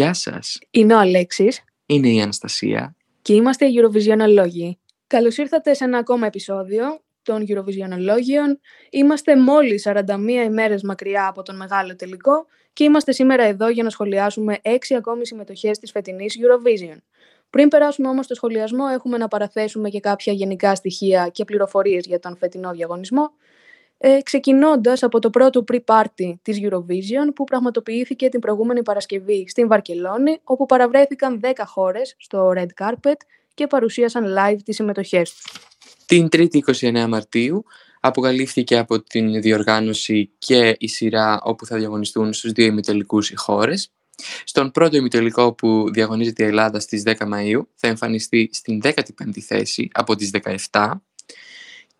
Γεια σας. Είναι ο Αλέξης Είναι η Αναστασία. και είμαστε οι Eurovisionολόγοι. Καλώς ήρθατε σε ένα ακόμα επεισόδιο των Eurovisionολόγιων. Είμαστε μόλις 41 ημέρες μακριά από τον μεγάλο τελικό και είμαστε σήμερα εδώ για να σχολιάσουμε 6 ακόμη συμμετοχές της φετινής Eurovision. Πριν περάσουμε όμως στο σχολιασμό, έχουμε να παραθέσουμε και κάποια γενικά στοιχεία και πληροφορίες για τον φετινό διαγωνισμό, ε, ξεκινώντας από το πρώτο pre-party της Eurovision που πραγματοποιήθηκε την προηγούμενη Παρασκευή στην Βαρκελόνη, όπου παραβρέθηκαν 10 χώρες στο Red Carpet και παρουσίασαν live τις συμμετοχές τους. Την 3η 29 Μαρτίου αποκαλύφθηκε από την διοργάνωση και η σειρά όπου θα διαγωνιστούν στους δύο ημιτελικούς οι χώρες. Στον πρώτο ημιτελικό που διαγωνίζεται η Ελλάδα στις 10 Μαΐου θα εμφανιστεί στην 15η θέση από τις 17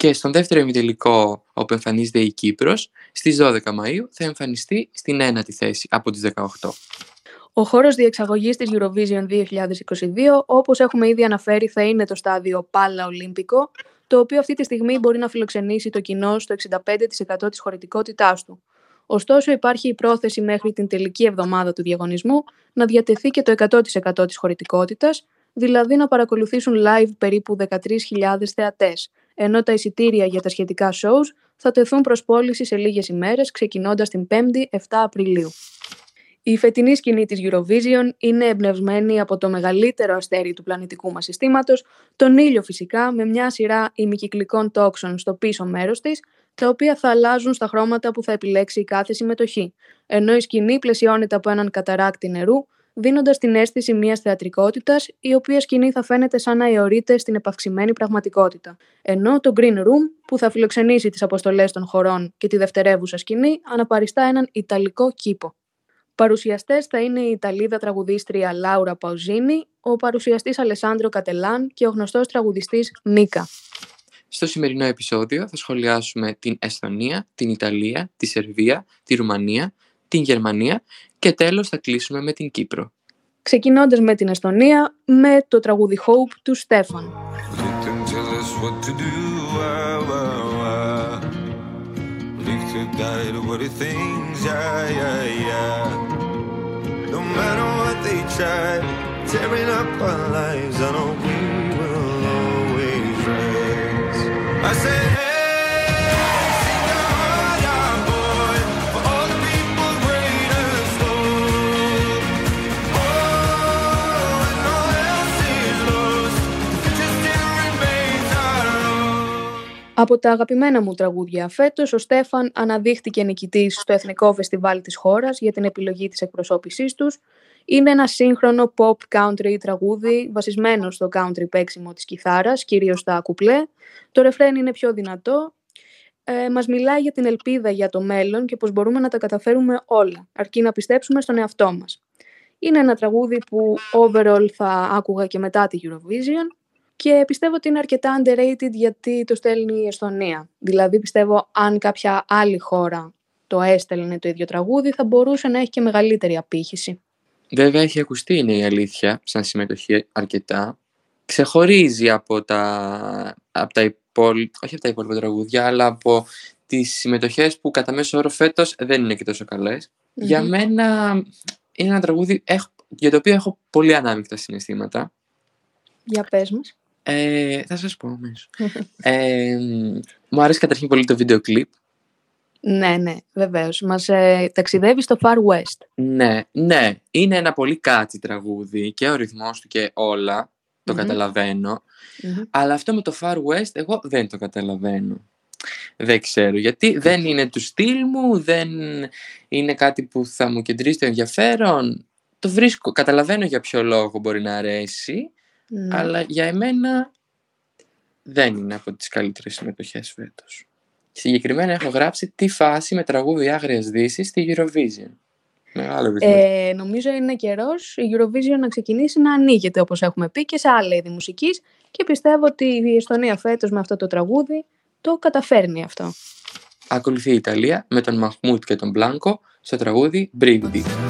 και στον δεύτερο ημιτελικό όπου εμφανίζεται η Κύπρος στις 12 Μαΐου θα εμφανιστεί στην 1η θέση από τις 18. Ο χώρος διεξαγωγής της Eurovision 2022, όπως έχουμε ήδη αναφέρει, θα είναι το στάδιο Πάλα Ολύμπικο, το οποίο αυτή τη στιγμή μπορεί να φιλοξενήσει το κοινό στο 65% της χωρητικότητάς του. Ωστόσο, υπάρχει η πρόθεση μέχρι την τελική εβδομάδα του διαγωνισμού να διατεθεί και το 100% της χωρητικότητας, δηλαδή να παρακολουθήσουν live περίπου 13.000 θεατές, ενώ τα εισιτήρια για τα σχετικά shows θα τεθούν προς πώληση σε λίγες ημέρες, ξεκινώντας την 5η 7 Απριλίου. Η φετινή σκηνή της Eurovision είναι εμπνευσμένη από το μεγαλύτερο αστέρι του πλανητικού μας συστήματος, τον ήλιο φυσικά, με μια σειρά ημικυκλικών τόξων στο πίσω μέρος της, τα οποία θα αλλάζουν στα χρώματα που θα επιλέξει η κάθε συμμετοχή, ενώ η σκηνή πλαισιώνεται από έναν καταράκτη νερού, δίνοντας την αίσθηση μιας θεατρικότητας, η οποία σκηνή θα φαίνεται σαν να αιωρείται στην επαυξημένη πραγματικότητα. Ενώ το Green Room, που θα φιλοξενήσει τις αποστολές των χωρών και τη δευτερεύουσα σκηνή, αναπαριστά έναν Ιταλικό κήπο. Παρουσιαστές θα είναι η Ιταλίδα τραγουδίστρια Λάουρα Παουζίνη, ο παρουσιαστής Αλεσάνδρο Κατελάν και ο γνωστός τραγουδιστής Μίκα. Στο σημερινό επεισόδιο θα σχολιάσουμε την Εσθονία, την Ιταλία, τη Σερβία, τη Ρουμανία, την Γερμανία και τέλος θα κλείσουμε με την Κύπρο. Ξεκινώντας με την Εστονία, με το τραγούδι Hope του Στέφαν. Didn't tell Από τα αγαπημένα μου τραγούδια φέτος, ο Στέφαν αναδείχτηκε νικητής στο Εθνικό Φεστιβάλ της χώρας για την επιλογή της εκπροσώπησής τους. Είναι ένα σύγχρονο pop country τραγούδι βασισμένο στο country παίξιμο της κιθάρας, κυρίως στα κουπλέ. Το ρεφρέν είναι πιο δυνατό. Ε, μας μιλάει για την ελπίδα για το μέλλον και πως μπορούμε να τα καταφέρουμε όλα, αρκεί να πιστέψουμε στον εαυτό μας. Είναι ένα τραγούδι που overall θα άκουγα και μετά τη Eurovision και πιστεύω ότι είναι αρκετά underrated γιατί το στέλνει η Εσθονία. Δηλαδή πιστεύω αν κάποια άλλη χώρα το έστελνε το ίδιο τραγούδι θα μπορούσε να έχει και μεγαλύτερη απήχηση. Βέβαια έχει ακουστεί είναι η αλήθεια σαν συμμετοχή αρκετά. Ξεχωρίζει από τα, από τα υπόλοιπα, όχι από τα υπόλοιπα τραγούδια, αλλά από τις συμμετοχές που κατά μέσο όρο φέτος δεν είναι και τόσο καλές. Για μένα είναι ένα τραγούδι έχ- για το οποίο έχω πολύ ανάμεικτα συναισθήματα. Για πες μας. Ε, θα σας πω αμέσως. ε, μου άρεσε καταρχήν πολύ το βίντεο κλιπ. ναι, ναι, βεβαίως. Μας ε, ταξιδεύει στο Far West. Ναι, ναι, είναι ένα πολύ κάτσι τραγούδι και ο ρυθμός του και όλα, το Μμμ. καταλαβαίνω. Μμμ. Αλλά αυτό με το Far West εγώ δεν το καταλαβαίνω. Δεν ξέρω γιατί δεν είναι του στυλ μου, δεν είναι κάτι που θα μου κεντρήσει το ενδιαφέρον. Το βρίσκω, καταλαβαίνω για ποιο λόγο μπορεί να αρέσει, Ναι. αλλά για εμένα δεν είναι από τις καλύτερες συμμετοχές φέτος. Συγκεκριμένα έχω γράψει τι φάση με τραγούδι Άγριας Δύσης στη Eurovision. Μεγάλο βυθμό. Ε, νομίζω είναι καιρός η Eurovision να ξεκινήσει να ανοίγεται όπως έχουμε πει και σε άλλα είδη μουσικής και πιστεύω ότι η Εστονία φέτος με αυτό το τραγούδι το καταφέρνει αυτό. Ακολουθεί η Ιταλία με τον Μαχμούτ και τον Μπλάνκο στο τραγούδι Brividi.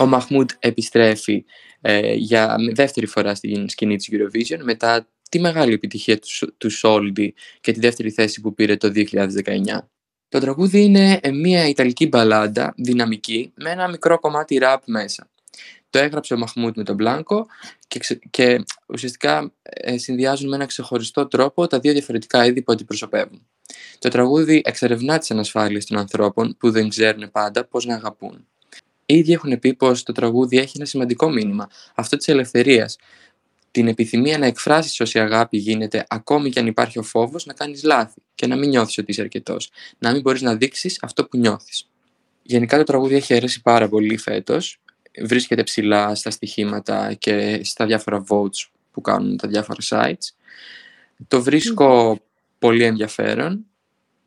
Ο Μαχμούντ επιστρέφει ε, για δεύτερη φορά στην σκηνή της Eurovision μετά τη μεγάλη επιτυχία του, του Soldi και τη δεύτερη θέση που πήρε το 2019. Το τραγούδι είναι ε, μια ιταλική μπαλάντα, δυναμική, με ένα μικρό κομμάτι ραπ μέσα. Το έγραψε ο Μαχμούτ με τον Μπλάνκο και, και ουσιαστικά ε, συνδυάζουν με ένα ξεχωριστό τρόπο τα δύο διαφορετικά είδη που αντιπροσωπεύουν. Το τραγούδι εξερευνά τις ανασφάλειες των ανθρώπων που δεν ξέρουν πάντα πώς να αγαπούν. Οι ίδιοι έχουν πει πως το τραγούδι έχει ένα σημαντικό μήνυμα, αυτό της ελευθερίας. Την επιθυμία να εκφράσεις όση αγάπη γίνεται, ακόμη και αν υπάρχει ο φόβος να κάνεις λάθη και να μην νιώθεις ότι είσαι αρκετός. Να μην μπορείς να δείξεις αυτό που νιώθεις. Γενικά το τραγούδι έχει αιρέσει πάρα πολύ φέτος. Βρίσκεται ψηλά στα στοιχήματα και στα διάφορα votes που κάνουν τα διάφορα sites. Το βρίσκω πολύ ενδιαφέρον.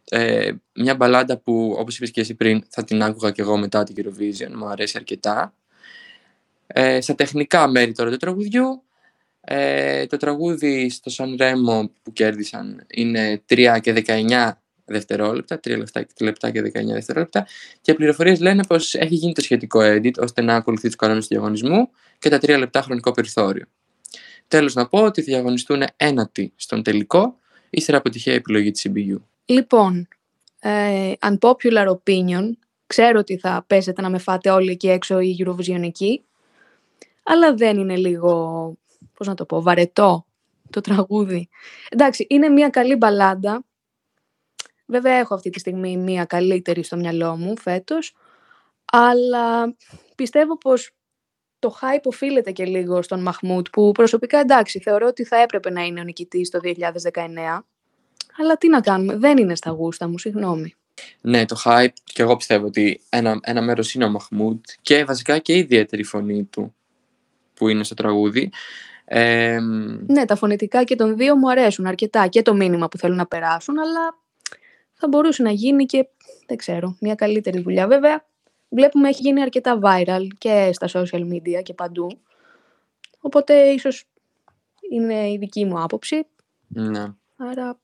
Ε, μια μπαλάντα που, όπως είπες και εσύ πριν, θα την άκουγα και εγώ μετά την Eurovision. Μου αρέσει αρκετά. Ε, στα τεχνικά μέρη τώρα του τραγουδιού, ε, το τραγούδι στο Σαν Ρέμο που κέρδισαν είναι 3 και 19 δευτερόλεπτα, 3 λεπτά, λεπτά και 19 δευτερόλεπτα και οι πληροφορίες λένε πως έχει γίνει το σχετικό edit ώστε να ακολουθεί τους κανόνες του διαγωνισμού και τα 3 λεπτά χρονικό περιθώριο. Τέλος να πω ότι θα διαγωνιστούν ένατη στον τελικό ύστερα από τυχαία επιλογή της CBU. Λοιπόν, ε, unpopular opinion, ξέρω ότι θα πέσετε να με φάτε όλοι εκεί έξω η Eurovision αλλά δεν είναι λίγο, πώς να το πω, βαρετό το τραγούδι. Εντάξει, είναι μια καλή μπαλάντα. Βέβαια έχω αυτή τη στιγμή μια καλύτερη στο μυαλό μου φέτος, αλλά πιστεύω πως το hype οφείλεται και λίγο στον Μαχμούτ, που προσωπικά εντάξει, θεωρώ ότι θα έπρεπε να είναι ο νικητής το 2019, αλλά τι να κάνουμε, δεν είναι στα γούστα μου, συγγνώμη. Ναι, το hype και εγώ πιστεύω ότι ένα, ένα μέρος είναι ο Μαχμούτ και βασικά και η ιδιαίτερη φωνή του που είναι στο τραγούδι. Ε, ναι, τα φωνητικά και των δύο μου αρέσουν αρκετά και το μήνυμα που θέλουν να περάσουν, αλλά θα μπορούσε να γίνει και, δεν ξέρω, μια καλύτερη δουλειά. Βέβαια, βλέπουμε έχει γίνει αρκετά viral και στα social media και παντού. Οπότε ίσως είναι η δική μου άποψη. Ναι. Άρα...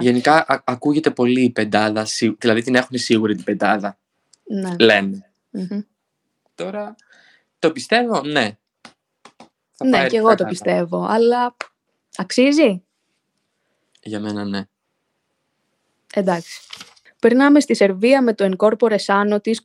Γενικά α, ακούγεται πολύ η πεντάδα, δηλαδή την έχουν σίγουρη την πεντάδα. Ναι. Λένε. Τώρα το πιστεύω, ναι. Θα ναι, και εγώ το πιστεύω, αλλά αξίζει; Για μένα ναι. Εντάξει. Περνάμε στη Σερβία με το Incorpore Sano της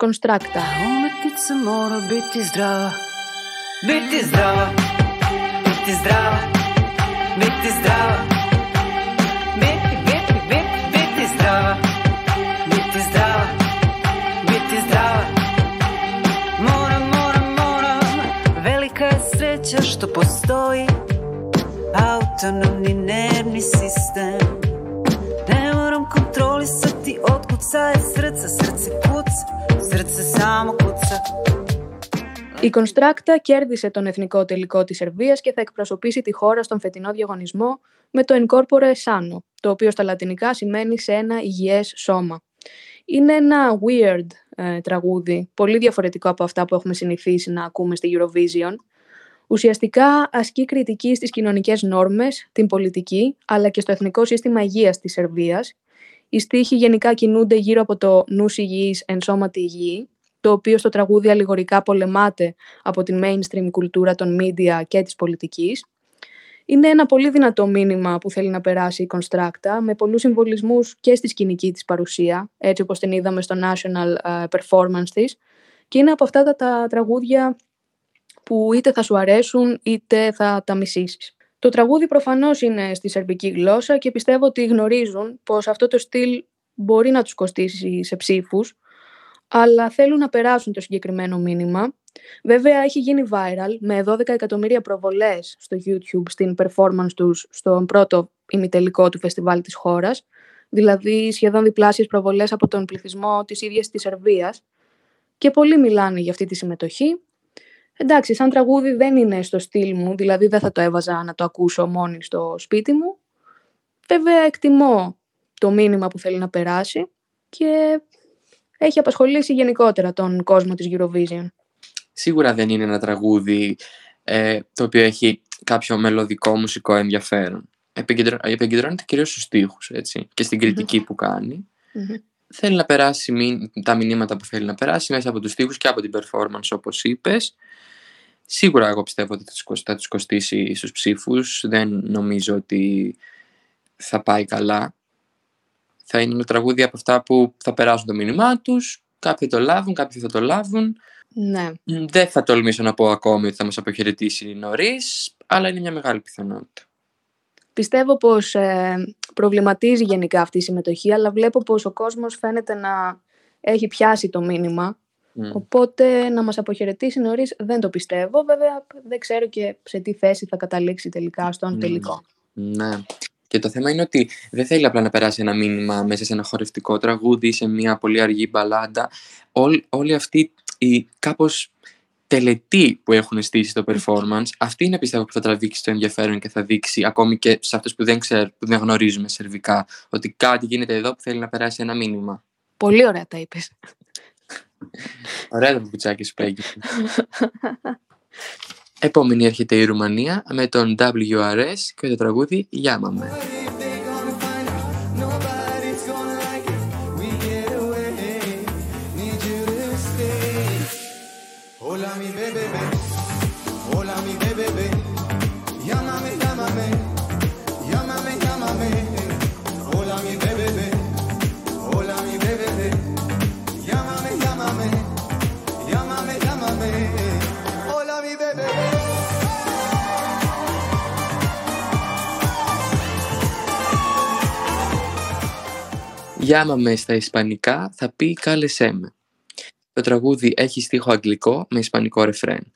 Konstrakta. sreća što postoji autonomni nervni sistem Ne moram kontrolisati otkucaje srca, srce kuca, srce samo kuca Η Κονστράκτα κέρδισε τον εθνικό τελικό της Σερβίας και θα εκπροσωπήσει τη χώρα στον φετινό διαγωνισμό με το Incorpore Sano, το οποίο στα λατινικά σημαίνει σε ένα υγιές σώμα. Είναι ένα weird ε, τραγούδι, πολύ διαφορετικό από αυτά που έχουμε συνηθίσει να ακούμε στη Eurovision Ουσιαστικά ασκεί κριτική στις κοινωνικές νόρμες, την πολιτική, αλλά και στο εθνικό σύστημα υγείας της Σερβίας. Οι στίχοι γενικά κινούνται γύρω από το «νους υγιής, ενσώματη υγιή», το οποίο στο τραγούδι αλληγορικά πολεμάται από την mainstream κουλτούρα των media και της πολιτικής. Είναι ένα πολύ δυνατό μήνυμα που θέλει να περάσει η Constracta, με πολλούς συμβολισμούς και στη σκηνική της παρουσία, έτσι όπως την είδαμε στο national ε, performance της, και είναι από αυτά τα τραγούδια που είτε θα σου αρέσουν είτε θα τα μισήσεις. Το τραγούδι προφανώς είναι στη σερβική γλώσσα και πιστεύω ότι γνωρίζουν πως αυτό το στυλ μπορεί να τους κοστίσει σε ψήφους, αλλά θέλουν να περάσουν το συγκεκριμένο μήνυμα. Βέβαια έχει γίνει viral με 12 εκατομμύρια προβολές στο YouTube στην performance τους στον πρώτο ημιτελικό του φεστιβάλ της χώρας, δηλαδή σχεδόν διπλάσιες προβολές από τον πληθυσμό της ίδιας της Σερβίας και πολλοί μιλάνε για αυτή τη συμμετοχή Εντάξει, σαν τραγούδι δεν είναι στο στυλ μου, δηλαδή δεν θα το έβαζα να το ακούσω μόνη στο σπίτι μου. Βέβαια εκτιμώ το μήνυμα που θέλει να περάσει και έχει απασχολήσει γενικότερα τον κόσμο της Eurovision. Σίγουρα δεν είναι ένα τραγούδι ε, το οποίο έχει κάποιο μελωδικό μουσικό ενδιαφέρον. Επικεντρώνεται κυρίως στους στίχους έτσι, και στην κριτικη που κάνει. θέλει να περάσει μη- τα μηνύματα που θέλει να περάσει μέσα από τους στίχους και από την performance όπως είπες. Σίγουρα εγώ πιστεύω ότι θα τους κοσ- θα τους κοστίσει στους ψήφους. Δεν νομίζω ότι θα πάει καλά. Θα είναι ένα τραγούδι από αυτά που θα περάσουν το μήνυμά τους. Κάποιοι το λάβουν, κάποιοι θα το λάβουν. Ναι. Μ, Δεν θα τολμήσω να πω ακόμη ότι θα μας αποχαιρετήσει νωρίς, αλλά είναι μια μεγάλη πιθανότητα. Πιστεύω πως ε, προβληματίζει γενικά αυτή η συμμετοχή, αλλά βλέπω πως ο κόσμος φαίνεται να έχει πιάσει το μήνυμα. Μ. Οπότε να μας αποχαιρετήσει νωρίς δεν το πιστεύω. Βέβαια δεν ξέρω και σε τι θέση θα καταλήξει τελικά στον Μμ. τελικό. Ναι. Και το θέμα είναι ότι δεν θέλει απλά να περάσει ένα μήνυμα μέσα σε ένα χορευτικό τραγούδι ή σε μια πολύ αργή μπαλάντα. Όλ, όλοι αυτοί οι κάπως τελετοί που έχουν στήσει στο performance, αυτή είναι πιστεύω που θα τραβήξει το ενδιαφέρον και θα δείξει ακόμη και σε αυτούς που δεν, ξέρουν, που δεν γνωρίζουμε σερβικά ότι κάτι γίνεται εδώ που θέλει να περάσει ένα μήνυμα. Πολύ ωραία τα είπες. Ωραία το πουτσάκι σου Πέγγι. Επόμενη έρχεται η Ρουμανία με τον WRS και το τραγούδι Γιάμαμε. Γιάμαμε στα ισπανικά θα πει κάλεσέ με. Το τραγούδι έχει στίχο αγγλικό με ισπανικό ρεφρέν.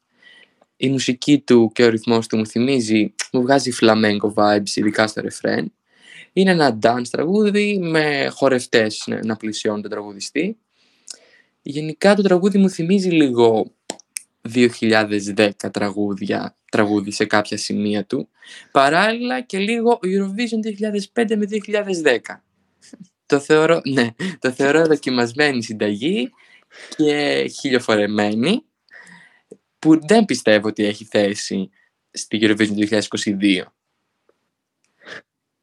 Η μουσική του και ο ρυθμός του μου θυμίζει, μου βγάζει flamenco vibes ειδικά στο ρεφρέν. Είναι ένα dance τραγούδι με χορευτές να- να πλησιώνουν τον τραγουδιστή. Γενικά το τραγούδι μου θυμίζει λίγο 2010 τραγούδια, τραγούδι σε κάποια σημεία του. Παράλληλα και λίγο Eurovision 2005 με 2010. Το θεωρώ, ναι, το θεωρώ δοκιμασμένη συνταγή και χιλιοφορεμένη που δεν πιστεύω ότι έχει θέση στη Eurovision 2022.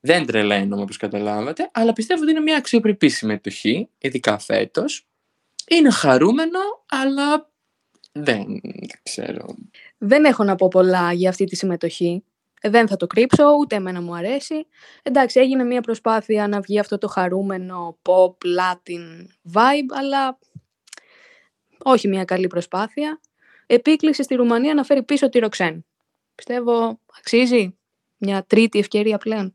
Δεν τρελαίνομαι όπως καταλάβατε, αλλά πιστεύω ότι είναι μια αξιοπρεπή συμμετοχή, ειδικά φέτος. Είναι χαρούμενο, αλλά δεν ξέρω. Δεν έχω να πω πολλά για αυτή τη συμμετοχή. Ε, Δεν θα το κρύψω, ούτε εμένα μου αρέσει. Εντάξει, έγινε μια προσπάθεια να βγει αυτό το χαρούμενο pop, latin vibe, αλλά όχι μια καλή προσπάθεια. Επίκληση στη Ρουμανία να φέρει πίσω τη Ροξέν. Πιστεύω αξίζει μια τρίτη ευκαιρία πλέον.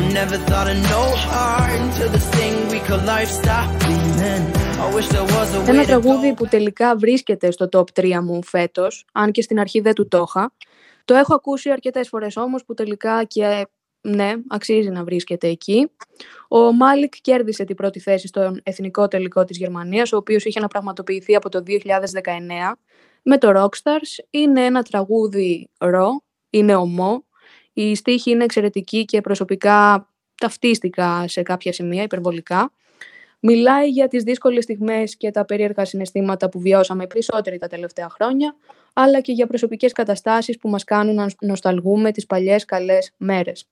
Who never thought of no heart until this thing we call life stopped breathing. I wish there was a way Ένα to τραγούδι go. που τελικά βρίσκεται στο top 3 μου φέτος, αν και στην αρχή δεν του το είχα. Το έχω ακούσει αρκετές φορές όμως που τελικά και ναι, αξίζει να βρίσκεται εκεί. Ο Μάλικ κέρδισε την πρώτη θέση στον εθνικό τελικό της Γερμανίας, ο οποίος είχε να πραγματοποιηθεί από το 2019 με το Rockstars. Είναι ένα τραγούδι ρο, είναι ομό. Η στίχη είναι εξαιρετική και προσωπικά ταυτίστηκα σε κάποια σημεία υπερβολικά. Μιλάει για τις δύσκολες στιγμές και τα περίεργα συναισθήματα που βιώσαμε περισσότεροι τα τελευταία χρόνια, αλλά και για προσωπικές καταστάσεις που μας κάνουν να νοσταλγούμε τις παλιές καλές μέρες.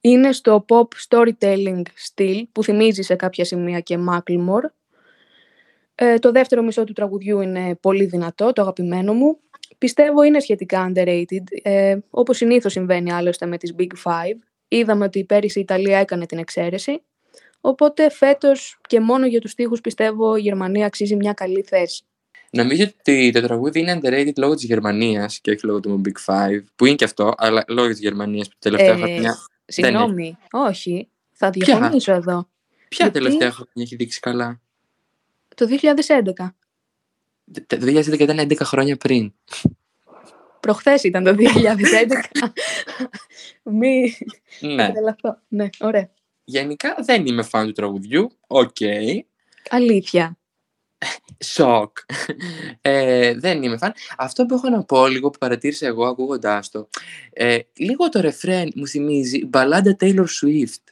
Είναι στο pop storytelling στυλ που θυμίζει σε κάποια σημεία και Macklemore. Ε, το δεύτερο μισό του τραγουδιού είναι πολύ δυνατό, το αγαπημένο μου. Πιστεύω είναι σχετικά underrated, ε, όπως συνήθως συμβαίνει άλλωστε με τις Big Five. Είδαμε ότι πέρυσι η Ιταλία έκανε την εξαίρεση, οπότε φέτος και μόνο για τους στίχους πιστεύω η Γερμανία αξίζει μια καλή θέση. Νομίζω ότι το τραγούδι είναι underrated λόγω της Γερμανίας και όχι λόγω του Big Five, που είναι και αυτό, αλλά λόγω της Γερμανίας που τα τελευταία Ε, χρόνια... Συγγνώμη, όχι, θα διαφωνήσω εδώ. Ποια γιατί- τελευταία χρόνια έχει δείξει καλά; Το 2011. Το 2011 ήταν 11 χρόνια πριν. Προχθές ήταν το 2011. Μη Ναι. καταλαβαίνω. Ναι, ωραία. γενικά δεν είμαι φαν του τραγουδιού. Οκ. Αλήθεια. Σοκ. Ε, δεν είμαι φαν. Αυτό που έχω να πω λίγο που παρατήρησα εγώ ακούγοντάς το. Ε, λίγο το ρεφρέν μου θυμίζει μπαλάντα Taylor Swift.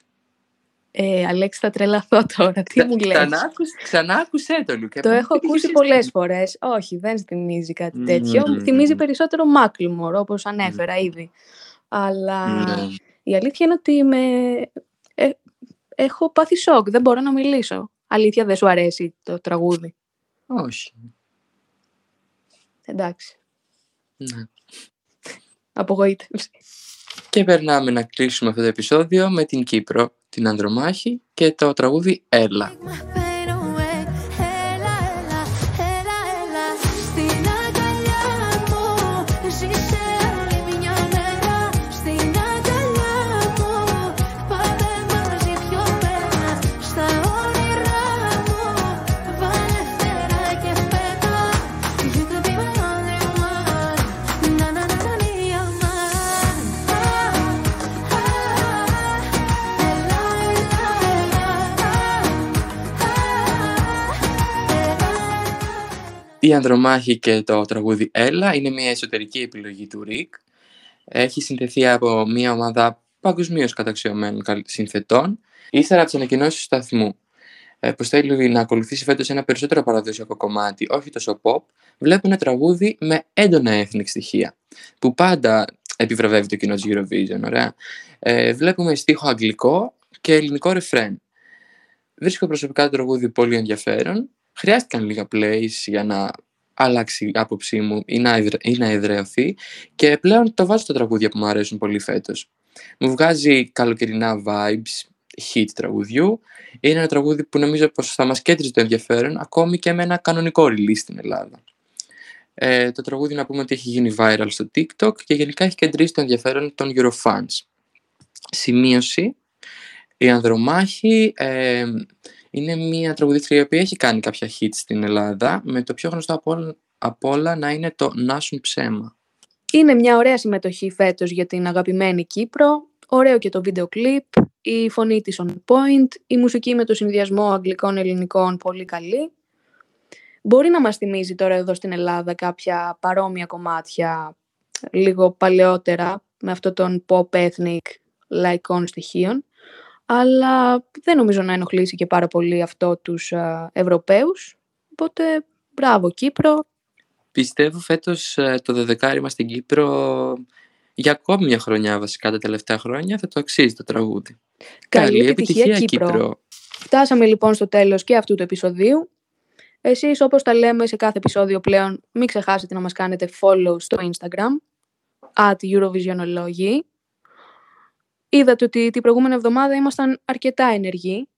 Ε, Αλέξη, θα τρελαθώ τώρα. Τι μου λες; Ξανά, άκουσ- ξανά άκουσέ το, Λουκά. Το έχω ακούσει πολλές φορές. Όχι, δεν θυμίζει κάτι τέτοιο. Μμμ. Θυμίζει περισσότερο Macklemore, όπως ανέφερα ήδη. Αλλά Ναι. η αλήθεια είναι ότι με... ε, έχω πάθει σοκ. Δεν μπορώ να μιλήσω. Αλήθεια, δεν σου αρέσει το τραγούδι. Όχι. Εντάξει. Ναι. Απογοήτευση. Και περνάμε να κλείσουμε αυτό το επεισόδιο με την Κύπρο, την Ανδρομάχη και το τραγούδι Έλα. Η Ανδρομάχη και το τραγούδι Έλα είναι μια εσωτερική επιλογή του Ρικ. Έχει συνθεθεί από μια ομάδα παγκοσμίως καταξιωμένων καλ- συνθετών, ύστερα από τις ανακοινώσεις του σταθμού. Ε, Πω θέλει να ακολουθήσει φέτος ένα περισσότερο παραδοσιακό κομμάτι, όχι τόσο pop, βλέπουμε ένα τραγούδι με έντονα ethnic στοιχεία, που πάντα επιβραβεύει το κοινό της Eurovision. Ωραία. Ε, βλέπουμε στίχο αγγλικό και ελληνικό ρεφρέν. Βρίσκω προσωπικά το τραγούδι πολύ ενδιαφέρον. Χρειάστηκαν λίγα plays για να αλλάξει η άποψή μου ή να, εδρε- ή να εδραιωθεί και πλέον το βάζω στα τραγούδια που μου αρέσουν πολύ φέτος. Μου βγάζει καλοκαιρινά vibes, hit τραγουδιού. Είναι ένα τραγούδι που νομίζω πως θα μας κέντριζε το ενδιαφέρον ακόμη και με ένα κανονικό release στην Ελλάδα. Ε, το τραγούδι να πούμε ότι έχει γίνει viral στο TikTok και γενικά έχει κεντρήσει το ενδιαφέρον των Eurofans. Σημείωση, η Ανδρομάχη ε, είναι μια τραγουδίστρια η οποία έχει κάνει κάποια hits στην Ελλάδα με το πιο γνωστό από όλα, από όλα να είναι το «Να σου ψέμα». Είναι μια ωραία συμμετοχή φέτος για την αγαπημένη Κύπρο. Ωραίο και το βίντεο κλιπ, η φωνή της on point, η μουσική με το συνδυασμό αγγλικών-ελληνικών πολύ καλή. Μπορεί να μας θυμίζει τώρα εδώ στην Ελλάδα κάποια παρόμοια κομμάτια λίγο παλαιότερα με αυτό τον pop ethnic λαϊκών στοιχείων αλλά δεν νομίζω να ενοχλήσει και πάρα πολύ αυτό τους α, Ευρωπαίους οπότε μπράβο Κύπρο Πιστεύω φέτος ε, το δεδεκάρι μας στην Κύπρο για ακόμη μια χρονιά βασικά τα τελευταία χρόνια θα το αξίζει το τραγούδι. Καλή επιτυχία, Κύπρο. Φτάσαμε λοιπόν στο τέλος και αυτού του επεισοδίου. Εσείς όπως τα λέμε σε κάθε επεισόδιο πλέον μην ξεχάσετε να μας κάνετε follow στο Instagram at Eurovisionology. Είδατε ότι την προηγούμενη εβδομάδα ήμασταν αρκετά ενεργοί.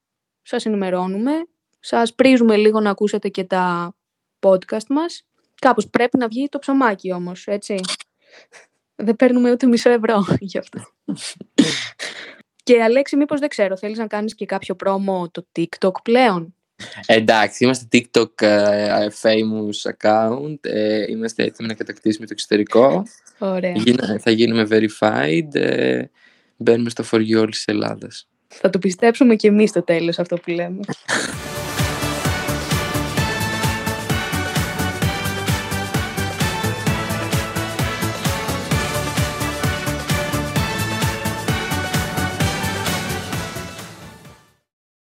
Σας ενημερώνουμε. Σας πρίζουμε λίγο να ακούσετε και τα podcast μας. Κάπως πρέπει να βγει το ψωμάκι όμως, έτσι. Δεν παίρνουμε ούτε μισό ευρώ γι' αυτό. και Αλέξη, μήπως δεν ξέρω, θέλεις να κάνεις και κάποιο πρόμο το TikTok πλέον; Εντάξει, είμαστε TikTok ε, famous account, ε, είμαστε έτοιμοι να κατακτήσουμε το εξωτερικό, Ωραία. Γίνα- θα γίνουμε verified, ε, μπαίνουμε στο for you όλης της Ελλάδας. Θα το πιστέψουμε και εμείς στο τέλος αυτό που λέμε.